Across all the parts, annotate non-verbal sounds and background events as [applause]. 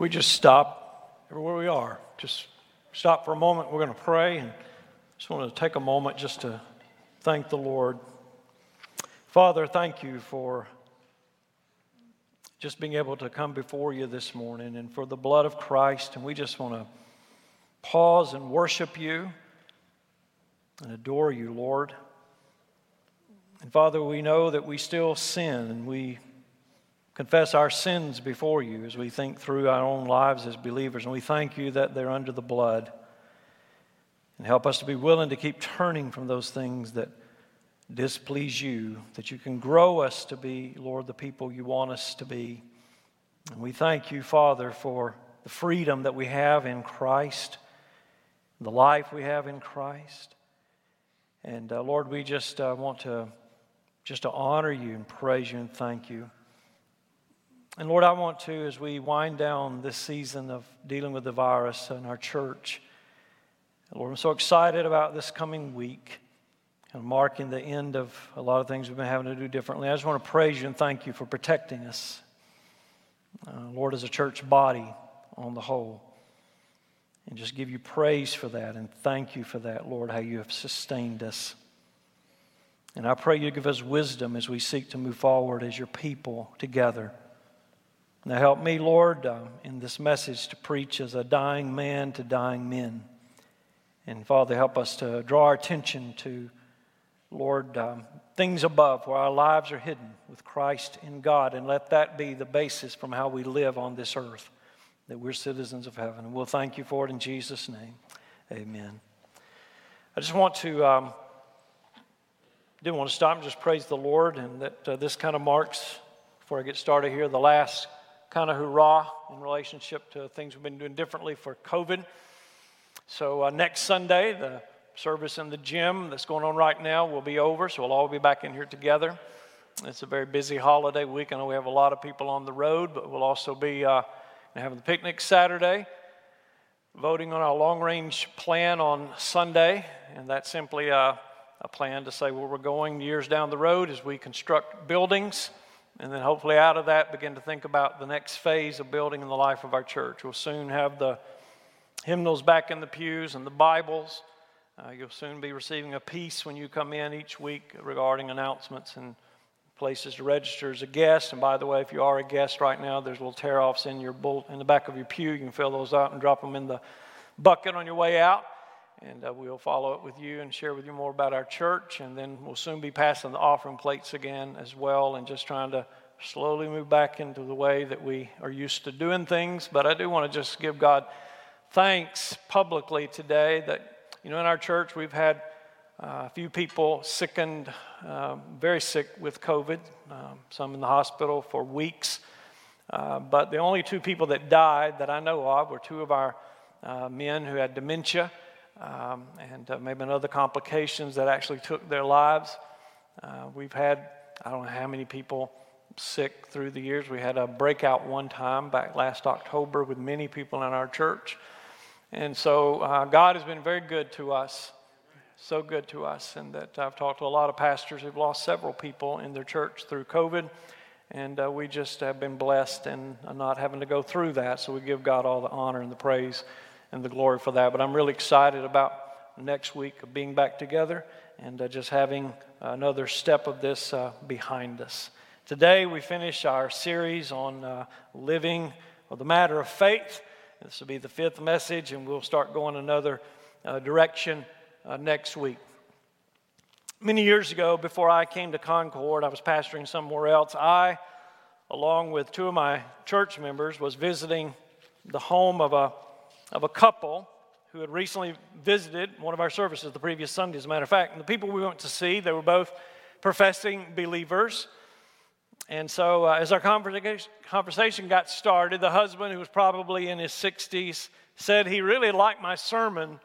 we just stop everywhere we are? Just stop for a moment. We're going to pray and just want to take a moment just to thank the Lord. Father, thank you for just being able to come before you this morning and for the blood of Christ. And we just want to pause and worship you and adore you, Lord. And Father, we know that we still sin and we confess our sins before you as we think through our own lives as believers. And we thank you that they're under the blood. And help us to be willing to keep turning from those things that displease you, that you can grow us to be, Lord, the people you want us to be. And we thank you, Father, for the freedom that we have in Christ, the life we have in Christ. And uh, Lord, we just uh, want to just to honor you and praise you and thank you. And Lord, I want to, as we wind down this season of dealing with the virus in our church, Lord, I'm so excited about this coming week and marking the end of a lot of things we've been having to do differently. I just want to praise you and thank you for protecting us, uh, Lord, as a church body on the whole. And just give you praise for that and thank you for that, Lord, how you have sustained us. And I pray you give us wisdom as we seek to move forward as your people together. Now, help me, Lord, uh, in this message to preach as a dying man to dying men. And Father, help us to draw our attention to, Lord, um, things above where our lives are hidden with Christ in God. And let that be the basis from how we live on this earth, that we're citizens of heaven. And we'll thank you for it in Jesus' name. Amen. I just want to. Um, didn't want to stop and just praise the Lord, and that uh, this kind of marks, before I get started here, the last kind of hurrah in relationship to things we've been doing differently for COVID. So, uh, next Sunday, the service in the gym that's going on right now will be over, so we'll all be back in here together. It's a very busy holiday week. I know we have a lot of people on the road, but we'll also be uh, having the picnic Saturday, voting on our long range plan on Sunday, and that's simply a, a plan to say where we're going years down the road as we construct buildings and then hopefully, out of that, begin to think about the next phase of building in the life of our church. We'll soon have the hymnals back in the pews and the Bibles. Uh, you'll soon be receiving a piece when you come in each week regarding announcements and places to register as a guest. And by the way, if you are a guest right now, there's little tear offs in your in the back of your pew. You can fill those out and drop them in the bucket on your way out. And uh, we'll follow up with you and share with you more about our church. And then we'll soon be passing the offering plates again as well and just trying to slowly move back into the way that we are used to doing things. But I do want to just give God thanks publicly today that, you know, in our church we've had uh, a few people sickened, uh, very sick with COVID, um, some in the hospital for weeks. Uh, but the only two people that died that I know of were two of our uh, men who had dementia um, and uh, maybe other complications that actually took their lives. Uh, we've had, I don't know how many people sick through the years. We had a breakout one time back last October with many people in our church. And so uh, God has been very good to us, so good to us. And that I've talked to a lot of pastors who've lost several people in their church through COVID. And uh, we just have been blessed and not having to go through that. So we give God all the honor and the praise and the glory for that. But I'm really excited about next week of being back together and uh, just having another step of this uh, behind us. Today we finish our series on uh, living or the matter of faith. This will be the fifth message, and we'll start going another uh, direction uh, next week. Many years ago, before I came to Concord, I was pastoring somewhere else. I, along with two of my church members, was visiting the home of a of a couple who had recently visited one of our services the previous Sunday, as a matter of fact. And the people we went to see, they were both professing believers. And so, uh, as our conversation got started, the husband, who was probably in his 60s, said he really liked my sermon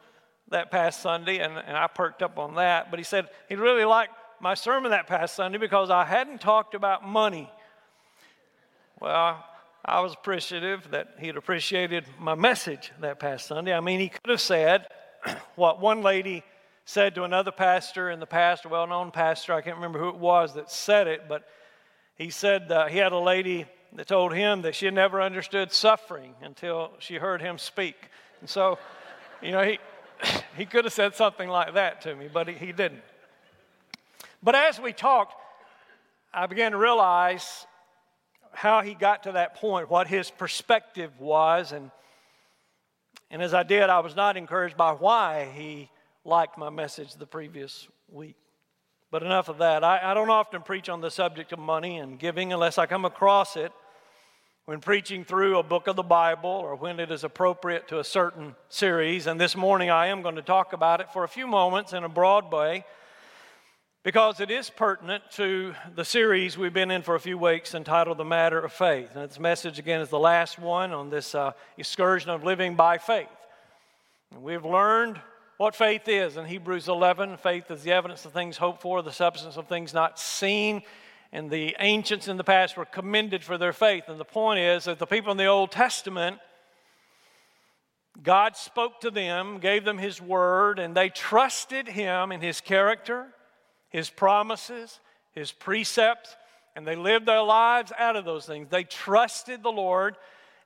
that past Sunday, and, and I perked up on that. But he said he really liked my sermon that past Sunday because I hadn't talked about money. Well, I was appreciative that he had appreciated my message that past Sunday. I mean, he could have said [clears throat] what one lady said to another pastor in the past, a well known pastor, I can't remember who it was that said it, but he said uh, he had a lady that told him that she never understood suffering until she heard him speak. And so, you know, he, [clears throat] he could have said something like that to me, but he, he didn't. But as we talked, I began to realize how he got to that point, what his perspective was. And, and as I did, I was not encouraged by why he liked my message the previous week. But enough of that. I, I don't often preach on the subject of money and giving unless I come across it when preaching through a book of the Bible or when it is appropriate to a certain series. And this morning I am going to talk about it for a few moments in a broad way because it is pertinent to the series we've been in for a few weeks entitled The Matter of Faith. And this message, again, is the last one on this uh, excursion of living by faith. And we've learned what faith is in Hebrews 11. Faith is the evidence of things hoped for, the substance of things not seen and the ancients in the past were commended for their faith. And the point is that the people in the Old Testament, God spoke to them, gave them His word, and they trusted Him in His character, His promises, His precepts, and they lived their lives out of those things. They trusted the Lord,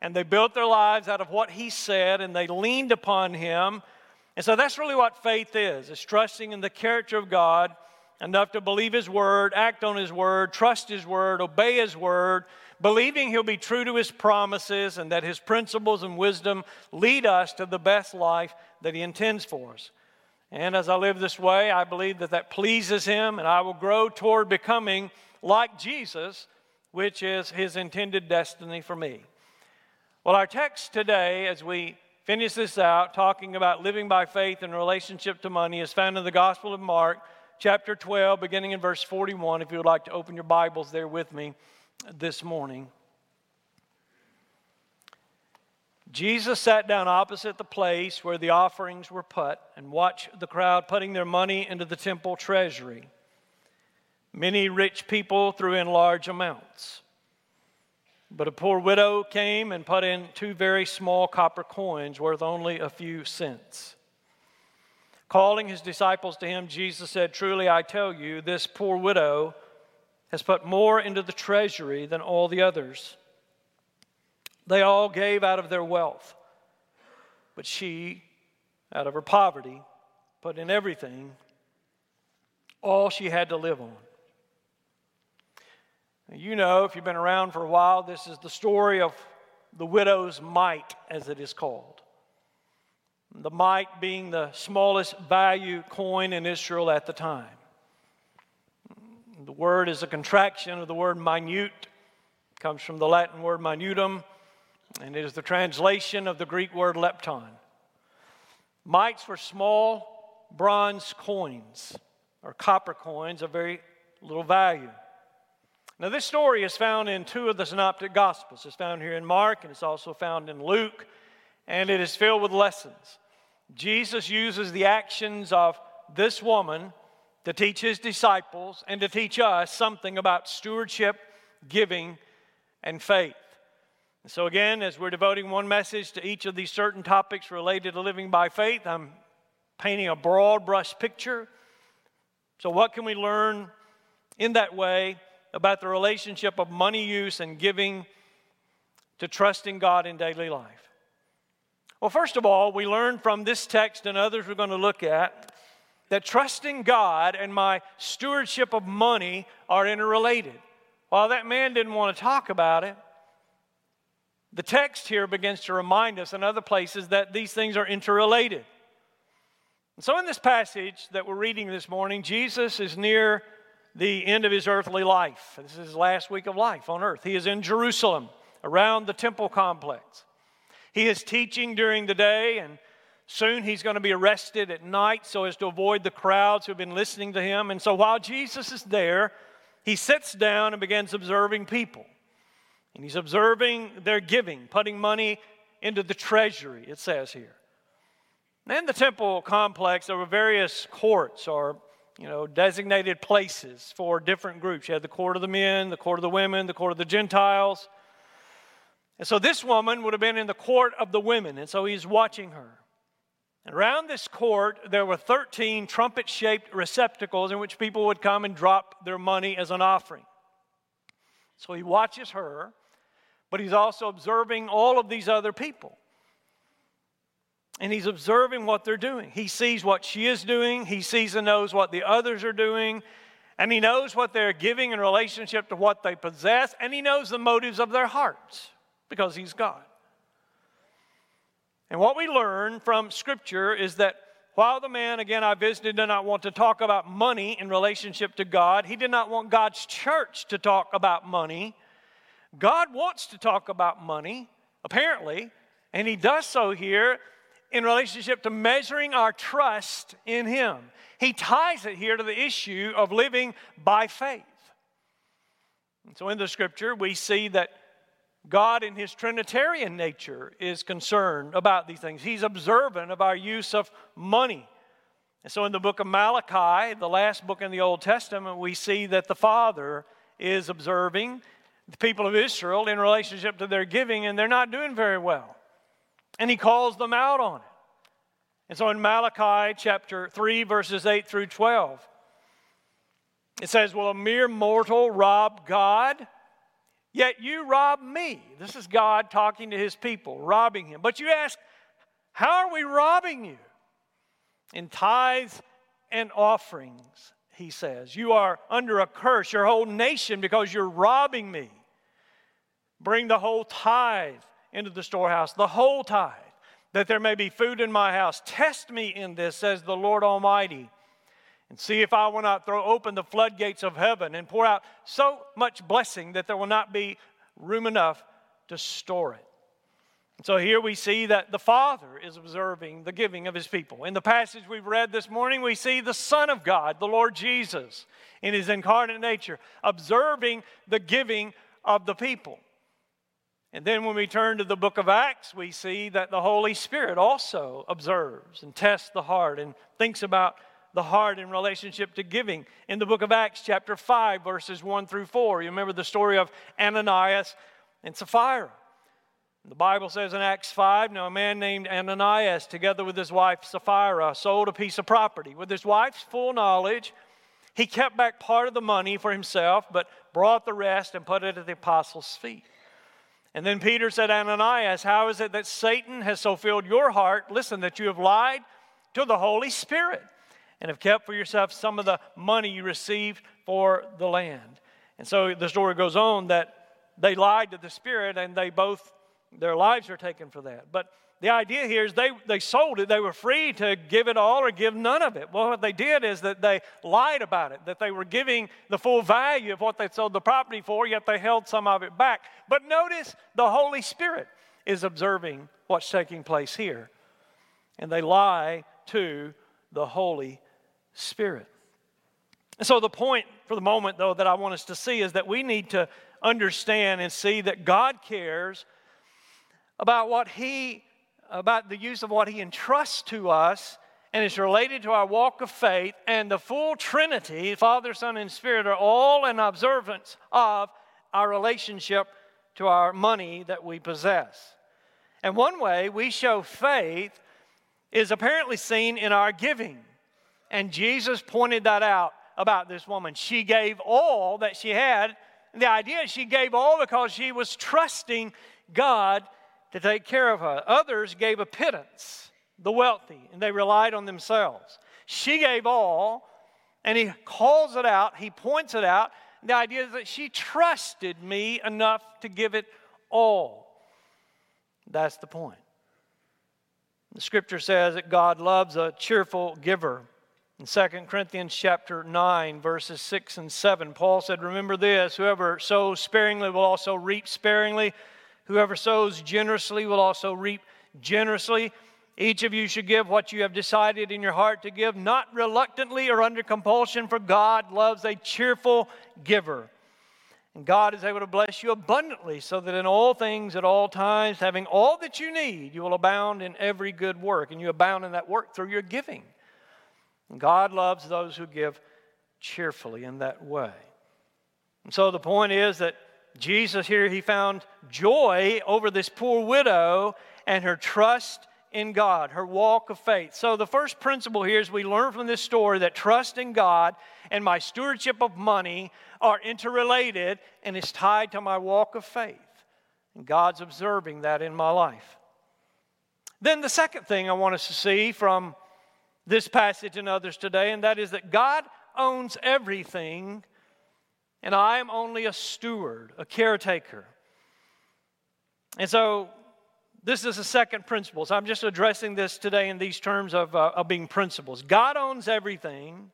and they built their lives out of what He said, and they leaned upon Him. And so that's really what faith is, is trusting in the character of God enough to believe His word, act on His word, trust His word, obey His word, believing He'll be true to His promises and that His principles and wisdom lead us to the best life that He intends for us. And as I live this way, I believe that that pleases Him and I will grow toward becoming like Jesus, which is His intended destiny for me. Well, our text today, as we finish this out, talking about living by faith in relationship to money, is found in the Gospel of Mark chapter 12, beginning in verse 41, if you would like to open your Bibles there with me this morning. Jesus sat down opposite the place where the offerings were put and watched the crowd putting their money into the temple treasury. Many rich people threw in large amounts. But a poor widow came and put in two very small copper coins worth only a few cents. Calling his disciples to him, Jesus said, Truly I tell you, this poor widow has put more into the treasury than all the others. They all gave out of their wealth, but she, out of her poverty, put in everything, all she had to live on. You know, if you've been around for a while, this is the story of the widow's mite, as it is called the mite being the smallest value coin in Israel at the time. The word is a contraction of the word minute, it comes from the Latin word minutum, and it is the translation of the Greek word lepton. Mites were small bronze coins or copper coins of very little value. Now, this story is found in two of the synoptic gospels. It's found here in Mark, and it's also found in Luke and it is filled with lessons. Jesus uses the actions of this woman to teach his disciples and to teach us something about stewardship, giving, and faith. And so, again, as we're devoting one message to each of these certain topics related to living by faith, I'm painting a broad brush picture. So, what can we learn in that way about the relationship of money use and giving to trusting God in daily life? Well, first of all, we learn from this text and others we're going to look at that trusting God and my stewardship of money are interrelated. While that man didn't want to talk about it, the text here begins to remind us in other places that these things are interrelated. And so, in this passage that we're reading this morning, Jesus is near the end of his earthly life. This is his last week of life on earth. He is in Jerusalem around the temple complex. He is teaching during the day, and soon he's going to be arrested at night so as to avoid the crowds who have been listening to him. And so while Jesus is there, he sits down and begins observing people. And he's observing their giving, putting money into the treasury, it says here. In the temple complex, there were various courts or you know, designated places for different groups. You had the court of the men, the court of the women, the court of the Gentiles. And so this woman would have been in the court of the women, and so he's watching her. And around this court, there were 13 trumpet shaped receptacles in which people would come and drop their money as an offering. So he watches her, but he's also observing all of these other people. And he's observing what they're doing. He sees what she is doing, he sees and knows what the others are doing, and he knows what they're giving in relationship to what they possess, and he knows the motives of their hearts because he's God. And what we learn from Scripture is that while the man, again, I visited, did not want to talk about money in relationship to God, he did not want God's church to talk about money. God wants to talk about money, apparently, and he does so here in relationship to measuring our trust in him. He ties it here to the issue of living by faith. And so in the scripture, we see that God, in his Trinitarian nature, is concerned about these things. He's observant of our use of money. And so in the book of Malachi, the last book in the Old Testament, we see that the Father is observing the people of Israel in relationship to their giving, and they're not doing very well. And he calls them out on it. And so in Malachi chapter 3, verses 8 through 12, it says, Will a mere mortal rob God? Yet you rob me. This is God talking to his people, robbing him. But you ask, How are we robbing you? In tithes and offerings, he says. You are under a curse, your whole nation, because you're robbing me. Bring the whole tithe into the storehouse, the whole tithe, that there may be food in my house. Test me in this, says the Lord Almighty and see if I will not throw open the floodgates of heaven and pour out so much blessing that there will not be room enough to store it. So here we see that the Father is observing the giving of his people. In the passage we've read this morning, we see the Son of God, the Lord Jesus, in his incarnate nature, observing the giving of the people. And then when we turn to the book of Acts, we see that the Holy Spirit also observes and tests the heart and thinks about the heart in relationship to giving. In the book of Acts, chapter 5, verses 1 through 4, you remember the story of Ananias and Sapphira. The Bible says in Acts 5 now a man named Ananias, together with his wife Sapphira, sold a piece of property. With his wife's full knowledge, he kept back part of the money for himself, but brought the rest and put it at the apostles' feet. And then Peter said, Ananias, how is it that Satan has so filled your heart? Listen, that you have lied to the Holy Spirit and have kept for yourself some of the money you received for the land. And so the story goes on that they lied to the Spirit and they both, their lives are taken for that. But the idea here is they, they sold it. They were free to give it all or give none of it. Well, what they did is that they lied about it, that they were giving the full value of what they sold the property for, yet they held some of it back. But notice the Holy Spirit is observing what's taking place here. And they lie to the Holy Spirit. And so, the point for the moment, though, that I want us to see is that we need to understand and see that God cares about what He, about the use of what He entrusts to us, and it's related to our walk of faith. And the full Trinity, Father, Son, and Spirit, are all in observance of our relationship to our money that we possess. And one way we show faith is apparently seen in our giving. And Jesus pointed that out about this woman. She gave all that she had. The idea is she gave all because she was trusting God to take care of her. Others gave a pittance, the wealthy, and they relied on themselves. She gave all, and he calls it out, he points it out. The idea is that she trusted me enough to give it all. That's the point. The scripture says that God loves a cheerful giver. In 2 Corinthians chapter 9, verses 6 and 7, Paul said, Remember this whoever sows sparingly will also reap sparingly. Whoever sows generously will also reap generously. Each of you should give what you have decided in your heart to give, not reluctantly or under compulsion, for God loves a cheerful giver. And God is able to bless you abundantly, so that in all things, at all times, having all that you need, you will abound in every good work. And you abound in that work through your giving. God loves those who give cheerfully in that way. And so the point is that Jesus here, he found joy over this poor widow and her trust in God, her walk of faith. So the first principle here is we learn from this story that trust in God and my stewardship of money are interrelated and is tied to my walk of faith. And God's observing that in my life. Then the second thing I want us to see from this passage and others today, and that is that God owns everything, and I am only a steward, a caretaker. And so this is the second principle. So I'm just addressing this today in these terms of, uh, of being principles. God owns everything,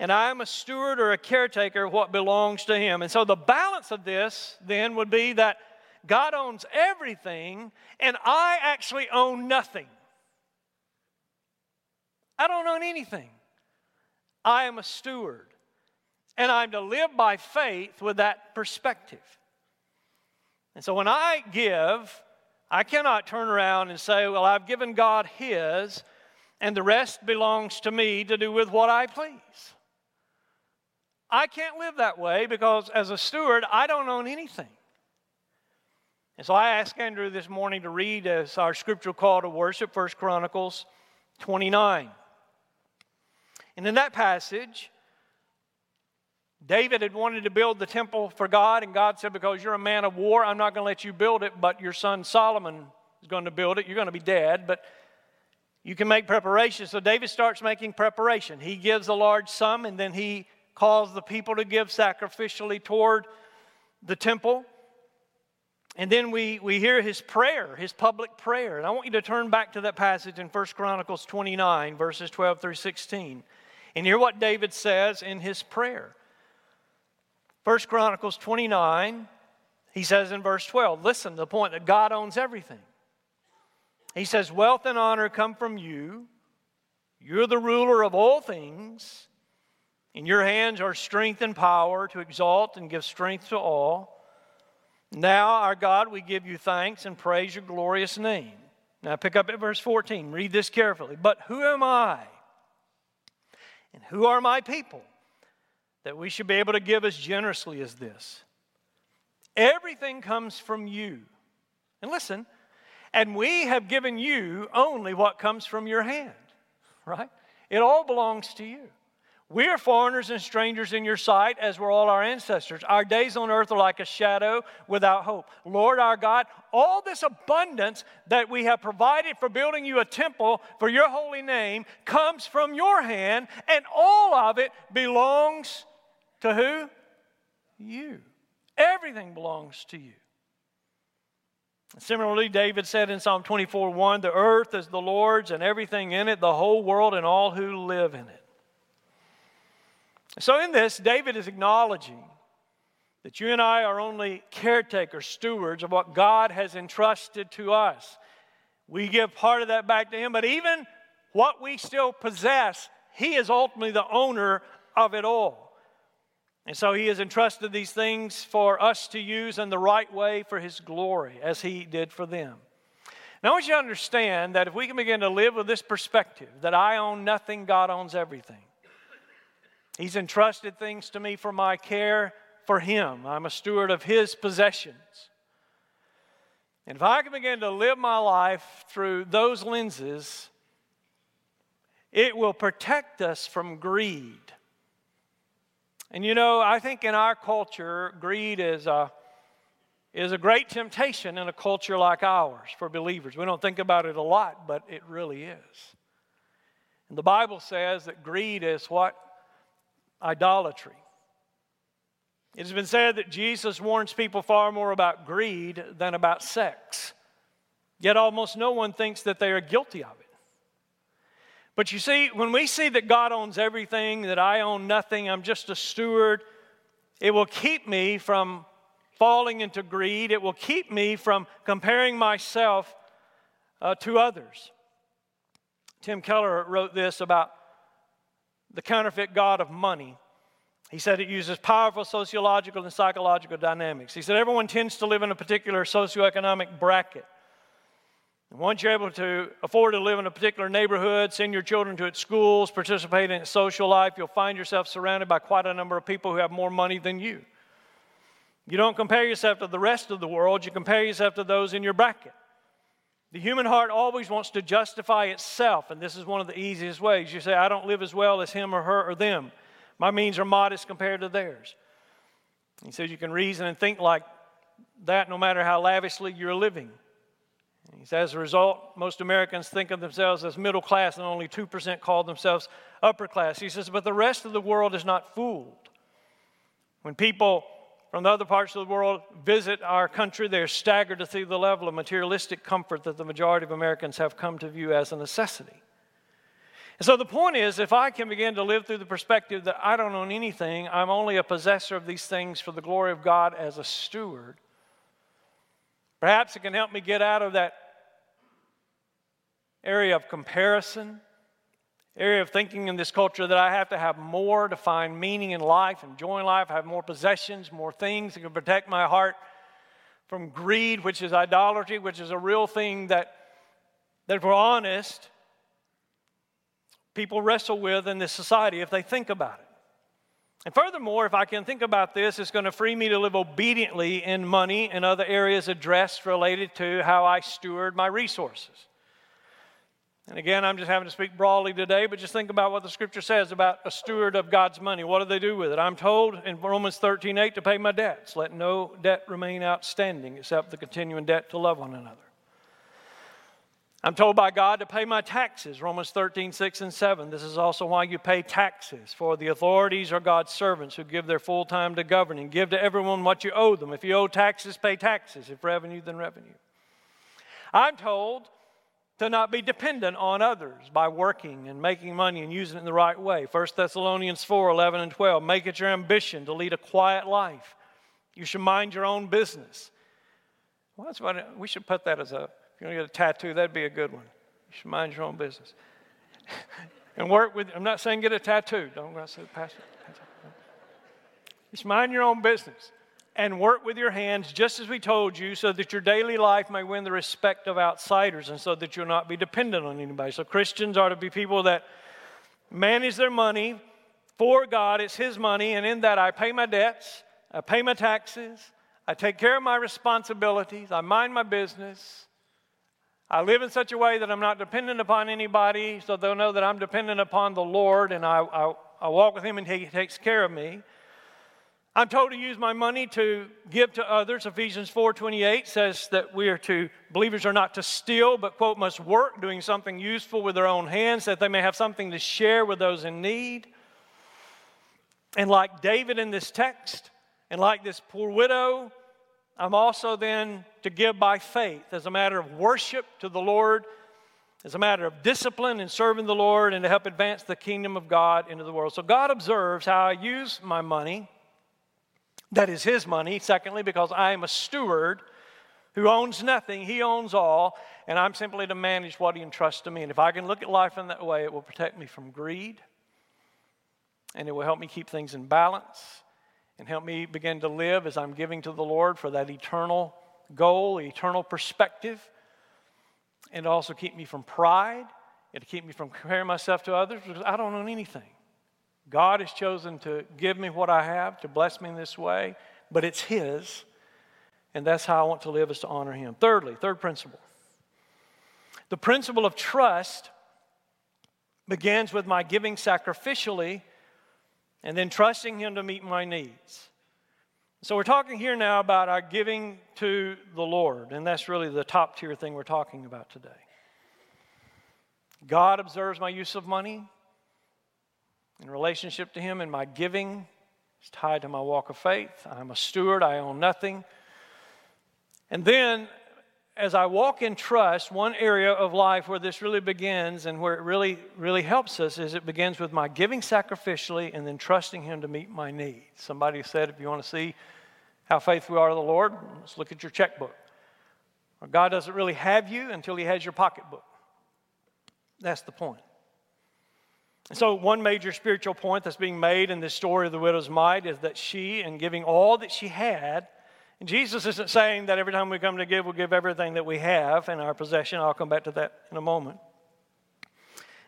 and I am a steward or a caretaker of what belongs to Him. And so the balance of this then would be that God owns everything, and I actually own nothing. I don't own anything. I am a steward. And I'm to live by faith with that perspective. And so when I give, I cannot turn around and say, Well, I've given God His, and the rest belongs to me to do with what I please. I can't live that way because as a steward, I don't own anything. And so I asked Andrew this morning to read as our scriptural call to worship, 1 Chronicles 29. And in that passage, David had wanted to build the temple for God, and God said, Because you're a man of war, I'm not going to let you build it, but your son Solomon is going to build it. You're going to be dead, but you can make preparation. So David starts making preparation. He gives a large sum, and then he calls the people to give sacrificially toward the temple. And then we, we hear his prayer, his public prayer. And I want you to turn back to that passage in 1 Chronicles 29, verses 12 through 16, and hear what David says in his prayer. 1 Chronicles 29, he says in verse 12, listen the point that God owns everything. He says, Wealth and honor come from you. You're the ruler of all things. In your hands are strength and power to exalt and give strength to all. Now, our God, we give you thanks and praise your glorious name. Now, pick up at verse 14. Read this carefully. But who am I? And who are my people that we should be able to give as generously as this? Everything comes from you. And listen, and we have given you only what comes from your hand, right? It all belongs to you. We are foreigners and strangers in your sight, as were all our ancestors. Our days on earth are like a shadow without hope. Lord our God, all this abundance that we have provided for building you a temple for your holy name comes from your hand, and all of it belongs to who? You. Everything belongs to you. Similarly, David said in Psalm 24 1, The earth is the Lord's and everything in it, the whole world and all who live in it. So, in this, David is acknowledging that you and I are only caretakers, stewards of what God has entrusted to us. We give part of that back to Him, but even what we still possess, He is ultimately the owner of it all. And so He has entrusted these things for us to use in the right way for His glory, as He did for them. Now, I want you to understand that if we can begin to live with this perspective that I own nothing, God owns everything He's entrusted things to me for my care for Him. I'm a steward of His possessions. And if I can begin to live my life through those lenses, it will protect us from greed. And you know, I think in our culture, greed is a, is a great temptation in a culture like ours for believers. We don't think about it a lot, but it really is. And the Bible says that greed is what idolatry. It has been said that Jesus warns people far more about greed than about sex. Yet almost no one thinks that they are guilty of it. But you see, when we see that God owns everything, that I own nothing, I'm just a steward, it will keep me from falling into greed. It will keep me from comparing myself uh, to others. Tim Keller wrote this about the counterfeit God of money. He said it uses powerful sociological and psychological dynamics. He said everyone tends to live in a particular socioeconomic bracket. And once you're able to afford to live in a particular neighborhood, send your children to its schools, participate in its social life, you'll find yourself surrounded by quite a number of people who have more money than you. You don't compare yourself to the rest of the world, you compare yourself to those in your bracket. The human heart always wants to justify itself, and this is one of the easiest ways. You say, I don't live as well as him or her or them. My means are modest compared to theirs. He says you can reason and think like that no matter how lavishly you're living. He says, as a result, most Americans think of themselves as middle class and only 2% call themselves upper class. He says, but the rest of the world is not fooled. When people from the other parts of the world visit our country, they're staggered to see the level of materialistic comfort that the majority of Americans have come to view as a necessity. And so the point is, if I can begin to live through the perspective that I don't own anything, I'm only a possessor of these things for the glory of God as a steward, perhaps it can help me get out of that area of comparison, area of thinking in this culture that I have to have more to find meaning in life and joy life, have more possessions, more things that can protect my heart from greed, which is idolatry, which is a real thing that, that if we're honest, people wrestle with in this society if they think about it. And furthermore, if I can think about this, it's going to free me to live obediently in money and other areas addressed related to how I steward my resources. And again, I'm just having to speak broadly today, but just think about what the scripture says about a steward of God's money. What do they do with it? I'm told in Romans 13 8 to pay my debts. Let no debt remain outstanding except the continuing debt to love one another. I'm told by God to pay my taxes, Romans 13, 6 and 7. This is also why you pay taxes, for the authorities are God's servants who give their full time to governing. Give to everyone what you owe them. If you owe taxes, pay taxes. If revenue, then revenue. I'm told to not be dependent on others by working and making money and using it in the right way. 1 Thessalonians 4, 11 and 12. Make it your ambition to lead a quiet life. You should mind your own business. Well, that's what we should put that as a if you're going to get a tattoo, that'd be a good one. You should mind your own business. [laughs] and work with, I'm not saying get a tattoo. Don't go say, the Pastor. Just mind your own business and work with your hands just as we told you so that your daily life may win the respect of outsiders and so that you'll not be dependent on anybody. So Christians are to be people that manage their money for God. It's His money, and in that I pay my debts, I pay my taxes, I take care of my responsibilities, I mind my business, I live in such a way that I'm not dependent upon anybody, so they'll know that I'm dependent upon the Lord and I, I, I walk with Him and He takes care of me. I'm told to use my money to give to others. Ephesians 4:28 says that we are to believers are not to steal, but quote must work, doing something useful with their own hands, that they may have something to share with those in need. And like David in this text, and like this poor widow, I'm also then to give by faith as a matter of worship to the Lord, as a matter of discipline in serving the Lord, and to help advance the kingdom of God into the world. So God observes how I use my money. That is His money. Secondly, because I am a steward who owns nothing, He owns all, and I'm simply to manage what He entrusts to me. And if I can look at life in that way, it will protect me from greed, and it will help me keep things in balance and help me begin to live as I'm giving to the Lord for that eternal goal, eternal perspective, and also keep me from pride and to keep me from comparing myself to others because I don't own anything. God has chosen to give me what I have, to bless me in this way, but it's His, and that's how I want to live is to honor Him. Thirdly, third principle. The principle of trust begins with my giving sacrificially and then trusting Him to meet my needs. So, we're talking here now about our giving to the Lord, and that's really the top tier thing we're talking about today. God observes my use of money in relationship to Him, and my giving is tied to my walk of faith. I'm a steward, I own nothing. And then as I walk in trust, one area of life where this really begins and where it really, really helps us is it begins with my giving sacrificially and then trusting Him to meet my needs. Somebody said, if you want to see how faithful we are to the Lord, let's look at your checkbook. God doesn't really have you until He has your pocketbook. That's the point. And so, one major spiritual point that's being made in this story of the widow's mite is that she, in giving all that she had, Jesus isn't saying that every time we come to give, we'll give everything that we have in our possession. I'll come back to that in a moment.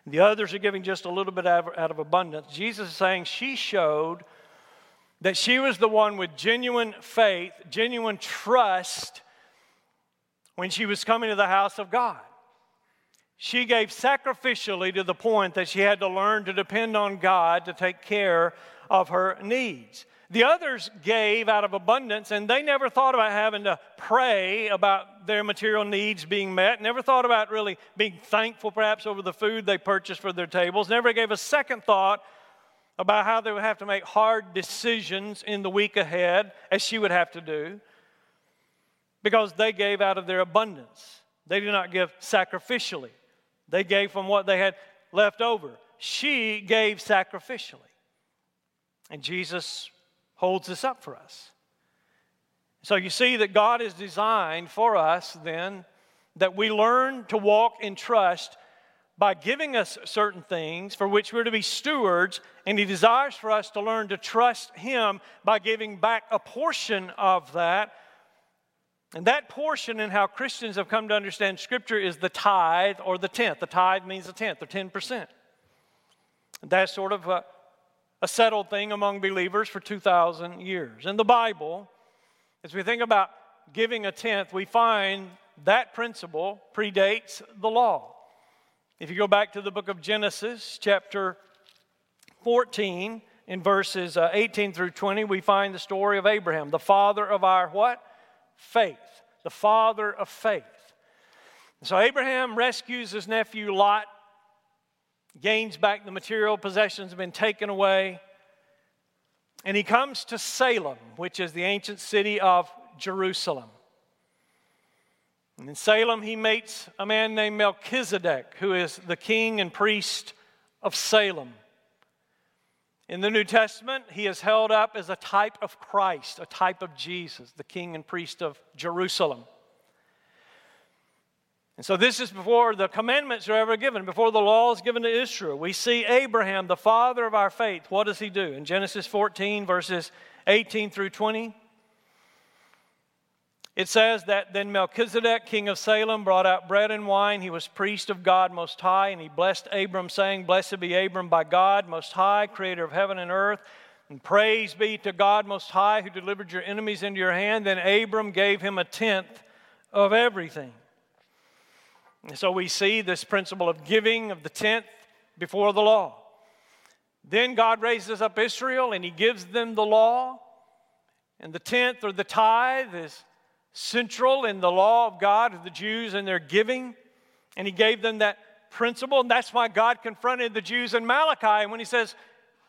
The others are giving just a little bit out of, out of abundance. Jesus is saying she showed that she was the one with genuine faith, genuine trust when she was coming to the house of God. She gave sacrificially to the point that she had to learn to depend on God to take care of her needs. The others gave out of abundance, and they never thought about having to pray about their material needs being met, never thought about really being thankful perhaps over the food they purchased for their tables, never gave a second thought about how they would have to make hard decisions in the week ahead, as she would have to do, because they gave out of their abundance. They did not give sacrificially, they gave from what they had left over. She gave sacrificially. And Jesus holds this up for us. So you see that God is designed for us then that we learn to walk in trust by giving us certain things for which we're to be stewards, and He desires for us to learn to trust Him by giving back a portion of that. And that portion, in how Christians have come to understand Scripture, is the tithe or the tenth. The tithe means the tenth, or 10%. That's sort of a, a settled thing among believers for 2,000 years. In the Bible, as we think about giving a tenth, we find that principle predates the law. If you go back to the book of Genesis, chapter 14, in verses uh, 18 through 20, we find the story of Abraham, the father of our what? Faith. The father of faith. So Abraham rescues his nephew Lot gains back the material possessions have been taken away. And he comes to Salem, which is the ancient city of Jerusalem. And in Salem, he meets a man named Melchizedek, who is the king and priest of Salem. In the New Testament, he is held up as a type of Christ, a type of Jesus, the king and priest of Jerusalem. And so this is before the commandments are ever given, before the law is given to Israel. We see Abraham, the father of our faith. What does he do? In Genesis 14, verses 18 through 20, it says that then Melchizedek, king of Salem, brought out bread and wine. He was priest of God Most High, and he blessed Abram, saying, Blessed be Abram by God Most High, creator of heaven and earth. And praise be to God Most High, who delivered your enemies into your hand. Then Abram gave him a tenth of everything. And so we see this principle of giving of the tenth before the law. Then God raises up Israel and he gives them the law. And the tenth or the tithe is central in the law of God of the Jews and their giving. And he gave them that principle. And that's why God confronted the Jews in Malachi. When he says,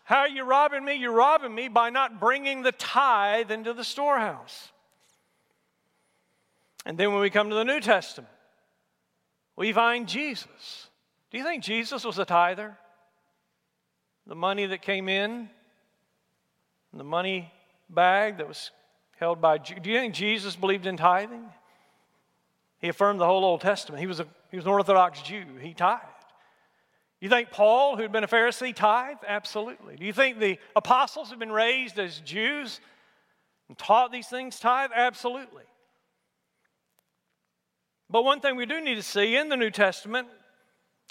How are you robbing me? You're robbing me by not bringing the tithe into the storehouse. And then when we come to the New Testament, we find Jesus. Do you think Jesus was a tither? The money that came in, the money bag that was held by. Do you think Jesus believed in tithing? He affirmed the whole Old Testament. He was, a, he was an Orthodox Jew. He tithed. You think Paul, who'd been a Pharisee, tithed? Absolutely. Do you think the apostles who've been raised as Jews and taught these things tithe? Absolutely. But one thing we do need to see in the New Testament,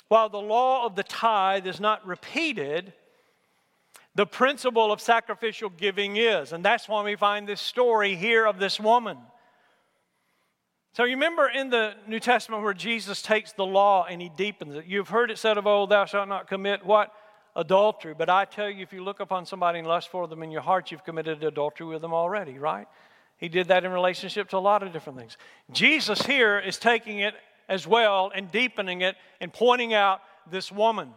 while the law of the tithe is not repeated, the principle of sacrificial giving is. And that's why we find this story here of this woman. So you remember in the New Testament where Jesus takes the law and he deepens it. You've heard it said of old, thou shalt not commit what? Adultery. But I tell you, if you look upon somebody and lust for them in your heart, you've committed adultery with them already, right? He did that in relationship to a lot of different things. Jesus here is taking it as well and deepening it and pointing out this woman.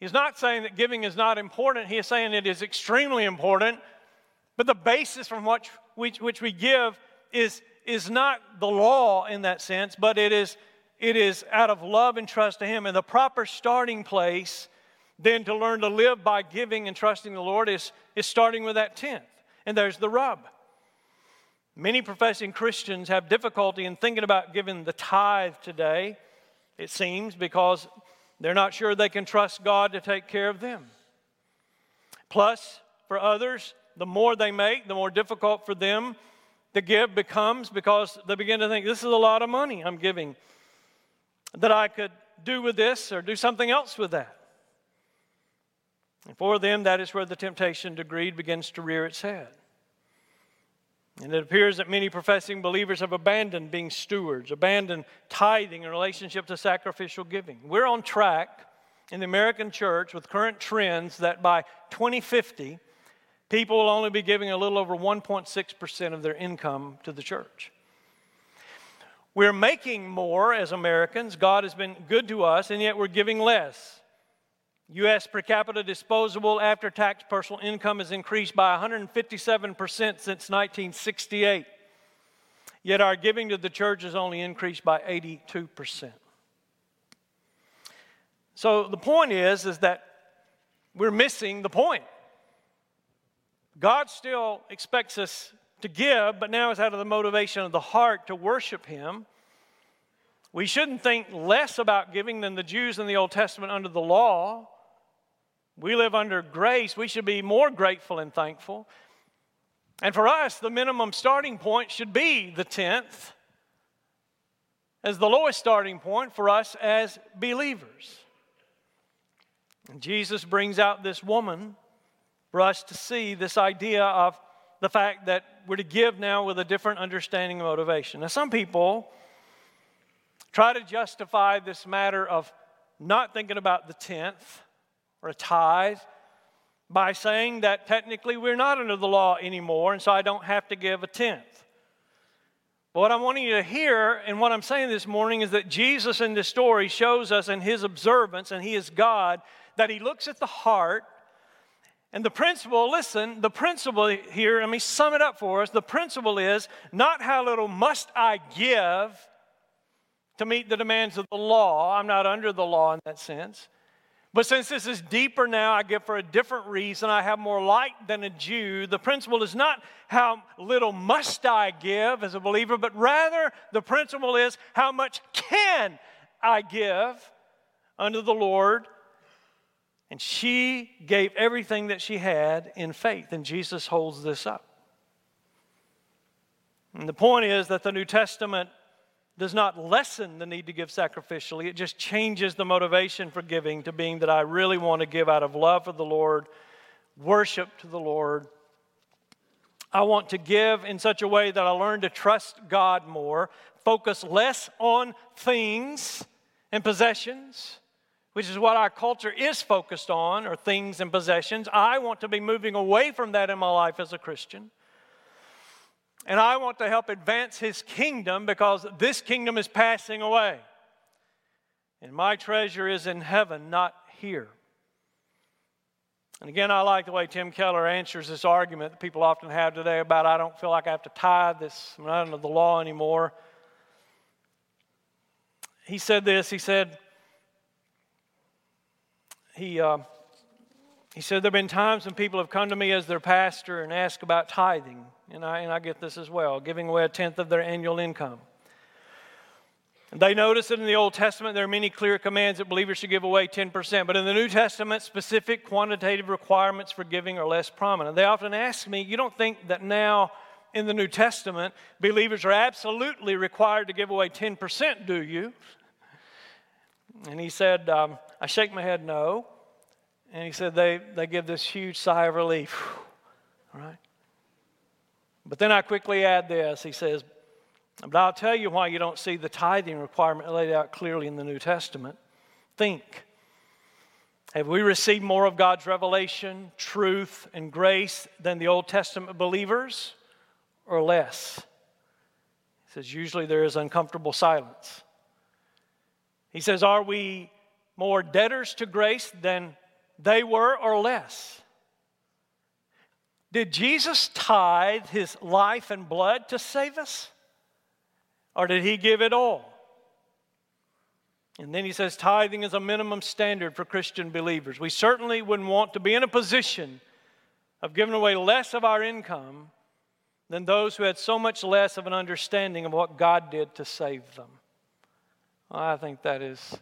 He's not saying that giving is not important, he is saying it is extremely important, but the basis from which, which, which we give is, is not the law in that sense, but it is, it is out of love and trust to Him. And the proper starting place then to learn to live by giving and trusting the Lord is, is starting with that tenth. And there's the rub. Many professing Christians have difficulty in thinking about giving the tithe today, it seems, because they're not sure they can trust God to take care of them. Plus, for others, the more they make, the more difficult for them to give becomes because they begin to think, this is a lot of money I'm giving that I could do with this or do something else with that. And for them, that is where the temptation to greed begins to rear its head. And it appears that many professing believers have abandoned being stewards, abandoned tithing in relationship to sacrificial giving. We're on track in the American church with current trends that by 2050, People will only be giving a little over 1.6% of their income to the church. We're making more as Americans. God has been good to us, and yet we're giving less. U.S. per capita disposable after tax personal income has increased by 157% since 1968. Yet our giving to the church has only increased by 82%. So the point is, is that we're missing the point. God still expects us to give, but now it's out of the motivation of the heart to worship Him. We shouldn't think less about giving than the Jews in the Old Testament under the law. We live under grace. We should be more grateful and thankful. And for us, the minimum starting point should be the 10th as the lowest starting point for us as believers. And Jesus brings out this woman for us to see this idea of the fact that we're to give now with a different understanding and motivation. Now, some people try to justify this matter of not thinking about the 10th or a tithe by saying that technically we're not under the law anymore, and so I don't have to give a tenth. But what I'm wanting you to hear and what I'm saying this morning is that Jesus in this story shows us in his observance, and he is God, that he looks at the heart. And the principle, listen, the principle here, let me sum it up for us. The principle is not how little must I give to meet the demands of the law. I'm not under the law in that sense. But since this is deeper now, I give for a different reason. I have more light than a Jew. The principle is not how little must I give as a believer, but rather the principle is how much can I give unto the Lord. And she gave everything that she had in faith, and Jesus holds this up. And the point is that the New Testament does not lessen the need to give sacrificially. It just changes the motivation for giving to being that I really want to give out of love for the Lord, worship to the Lord. I want to give in such a way that I learn to trust God more, focus less on things and possessions, which is what our culture is focused on, or things and possessions. I want to be moving away from that in my life as a Christian. And I want to help advance his kingdom because this kingdom is passing away. And my treasure is in heaven, not here. And again, I like the way Tim Keller answers this argument that people often have today about I don't feel like I have to tithe this, I'm not under the law anymore. He said this, he said, he, uh, he said, There have been times when people have come to me as their pastor and asked about tithing. And I, and I get this as well giving away a tenth of their annual income. They notice that in the Old Testament there are many clear commands that believers should give away 10%, but in the New Testament, specific quantitative requirements for giving are less prominent. They often ask me, You don't think that now in the New Testament believers are absolutely required to give away 10%, do you? And he said, um, I shake my head, no. And he said they, they give this huge sigh of relief. [sighs] All right? But then I quickly add this. He says, But I'll tell you why you don't see the tithing requirement laid out clearly in the New Testament. Think. Have we received more of God's revelation, truth, and grace than the Old Testament believers, or less? He says, usually there is uncomfortable silence. He says, Are we more debtors to grace than they were or less. Did Jesus tithe his life and blood to save us? Or did he give it all? And then he says tithing is a minimum standard for Christian believers. We certainly wouldn't want to be in a position of giving away less of our income than those who had so much less of an understanding of what God did to save them. I think that is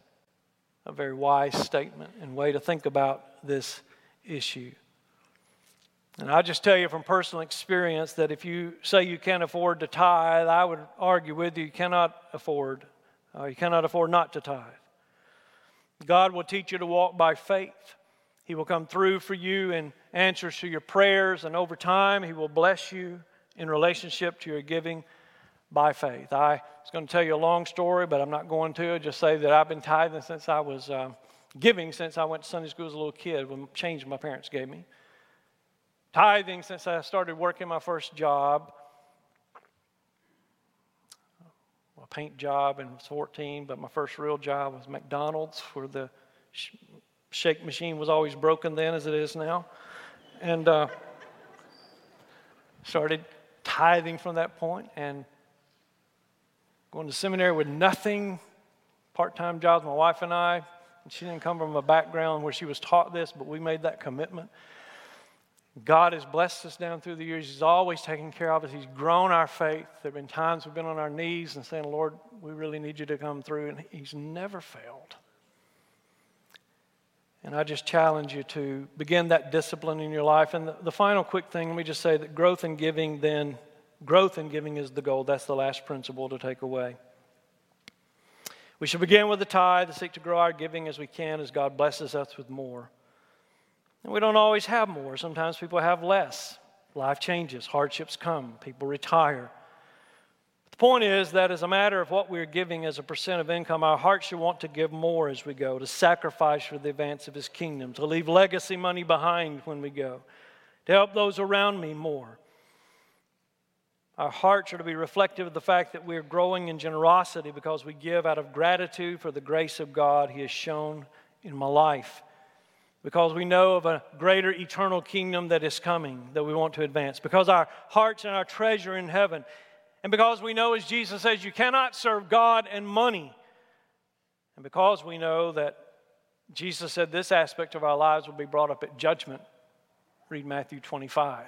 a very wise statement and way to think about this issue. And I'll just tell you from personal experience that if you say you can't afford to tithe, I would argue with you, you cannot afford, uh, you cannot afford not to tithe. God will teach you to walk by faith. He will come through for you in answers to your prayers, and over time, He will bless you in relationship to your giving by faith. I was going to tell you a long story, but I'm not going to. I'll just say that I've been tithing since I was uh, giving since I went to Sunday school as a little kid when change my parents gave me. tithing since I started working my first job. A paint job and was 14, but my first real job was McDonald's, where the shake machine was always broken then as it is now. And uh, started tithing from that point and going to seminary with nothing, part time jobs, my wife and I. She didn't come from a background where she was taught this, but we made that commitment. God has blessed us down through the years. He's always taken care of us. He's grown our faith. There have been times we've been on our knees and saying, Lord, we really need you to come through. And He's never failed. And I just challenge you to begin that discipline in your life. And the, the final quick thing, let me just say that growth in giving, then, growth in giving is the goal. That's the last principle to take away. We should begin with the tithe, seek to grow our giving as we can as God blesses us with more. And we don't always have more. Sometimes people have less. Life changes, hardships come, people retire. The point is that as a matter of what we're giving as a percent of income, our heart should want to give more as we go, to sacrifice for the advance of His kingdom, to leave legacy money behind when we go, to help those around me more. Our hearts are to be reflective of the fact that we're growing in generosity because we give out of gratitude for the grace of God He has shown in my life. Because we know of a greater eternal kingdom that is coming that we want to advance, because our hearts and our treasure in heaven, and because we know, as Jesus says, you cannot serve God and money, and because we know that Jesus said this aspect of our lives will be brought up at judgment, read Matthew 25,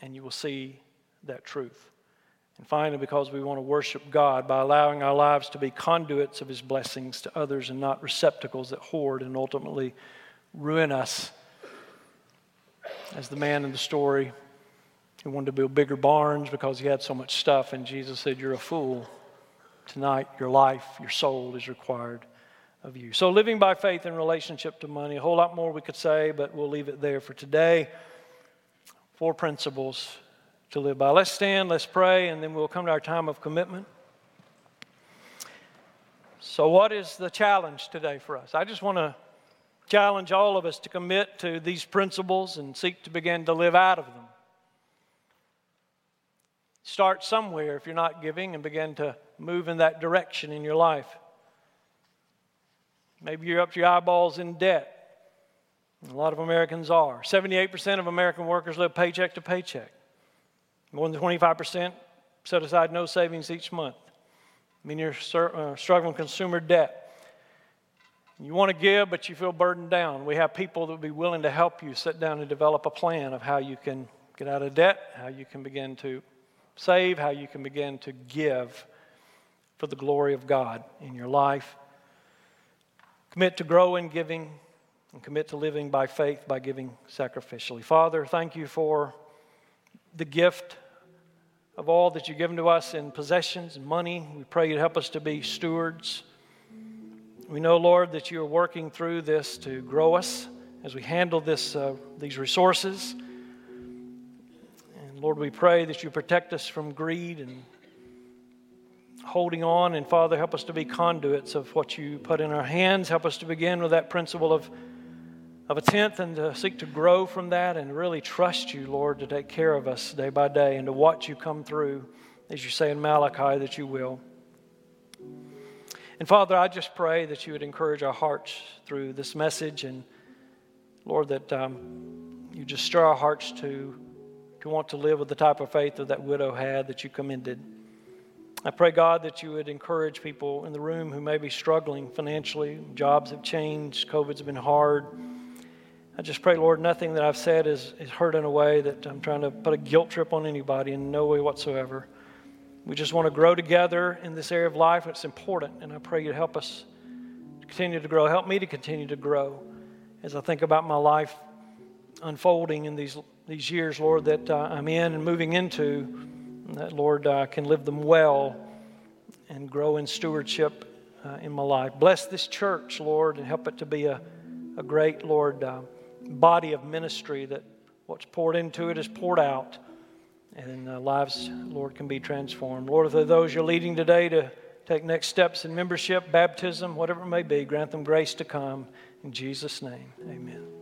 and you will see that truth. And finally, because we want to worship God by allowing our lives to be conduits of His blessings to others and not receptacles that hoard and ultimately ruin us. As the man in the story who wanted to build bigger barns because he had so much stuff, and Jesus said, You're a fool. Tonight, your life, your soul is required of you. So, living by faith in relationship to money, a whole lot more we could say, but we'll leave it there for today. Four principles to live by. Let's stand, let's pray, and then we'll come to our time of commitment. So, what is the challenge today for us? I just want to challenge all of us to commit to these principles and seek to begin to live out of them. Start somewhere if you're not giving and begin to move in that direction in your life. Maybe you're up to your eyeballs in debt. A lot of Americans are. 78% of American workers live paycheck to paycheck. More than 25% set aside no savings each month. I mean, you're uh, struggling with consumer debt. You want to give, but you feel burdened down. We have people that would be willing to help you sit down and develop a plan of how you can get out of debt, how you can begin to save, how you can begin to give for the glory of God in your life. Commit to grow in giving and commit to living by faith by giving sacrificially. Father, thank you for the gift of all that you've given to us in possessions and money. We pray you'd help us to be stewards. We know, Lord, that you are working through this to grow us as we handle this, uh, these resources. And Lord, we pray that you protect us from greed and holding on. And Father, help us to be conduits of what you put in our hands. Help us to begin with that principle of of a tenth and to seek to grow from that and really trust you, Lord, to take care of us day by day and to watch you come through, as you say in Malachi, that you will. And Father, I just pray that you would encourage our hearts through this message and, Lord, that um, you just stir our hearts to, to want to live with the type of faith that that widow had that you commended. I pray, God, that you would encourage people in the room who may be struggling financially. Jobs have changed, COVID's been hard. I just pray, Lord, nothing that I've said is, is hurt in a way that I'm trying to put a guilt trip on anybody in no way whatsoever. We just want to grow together in this area of life. It's important, and I pray you'd help us continue to grow. Help me to continue to grow as I think about my life unfolding in these, these years, Lord, that uh, I'm in and moving into. That, Lord, I uh, can live them well and grow in stewardship uh, in my life. Bless this church, Lord, and help it to be a, a great, Lord, uh, body of ministry that what's poured into it is poured out, and uh, lives, Lord, can be transformed. Lord, if there are those you're leading today to take next steps in membership, baptism, whatever it may be, grant them grace to come. In Jesus' name, amen.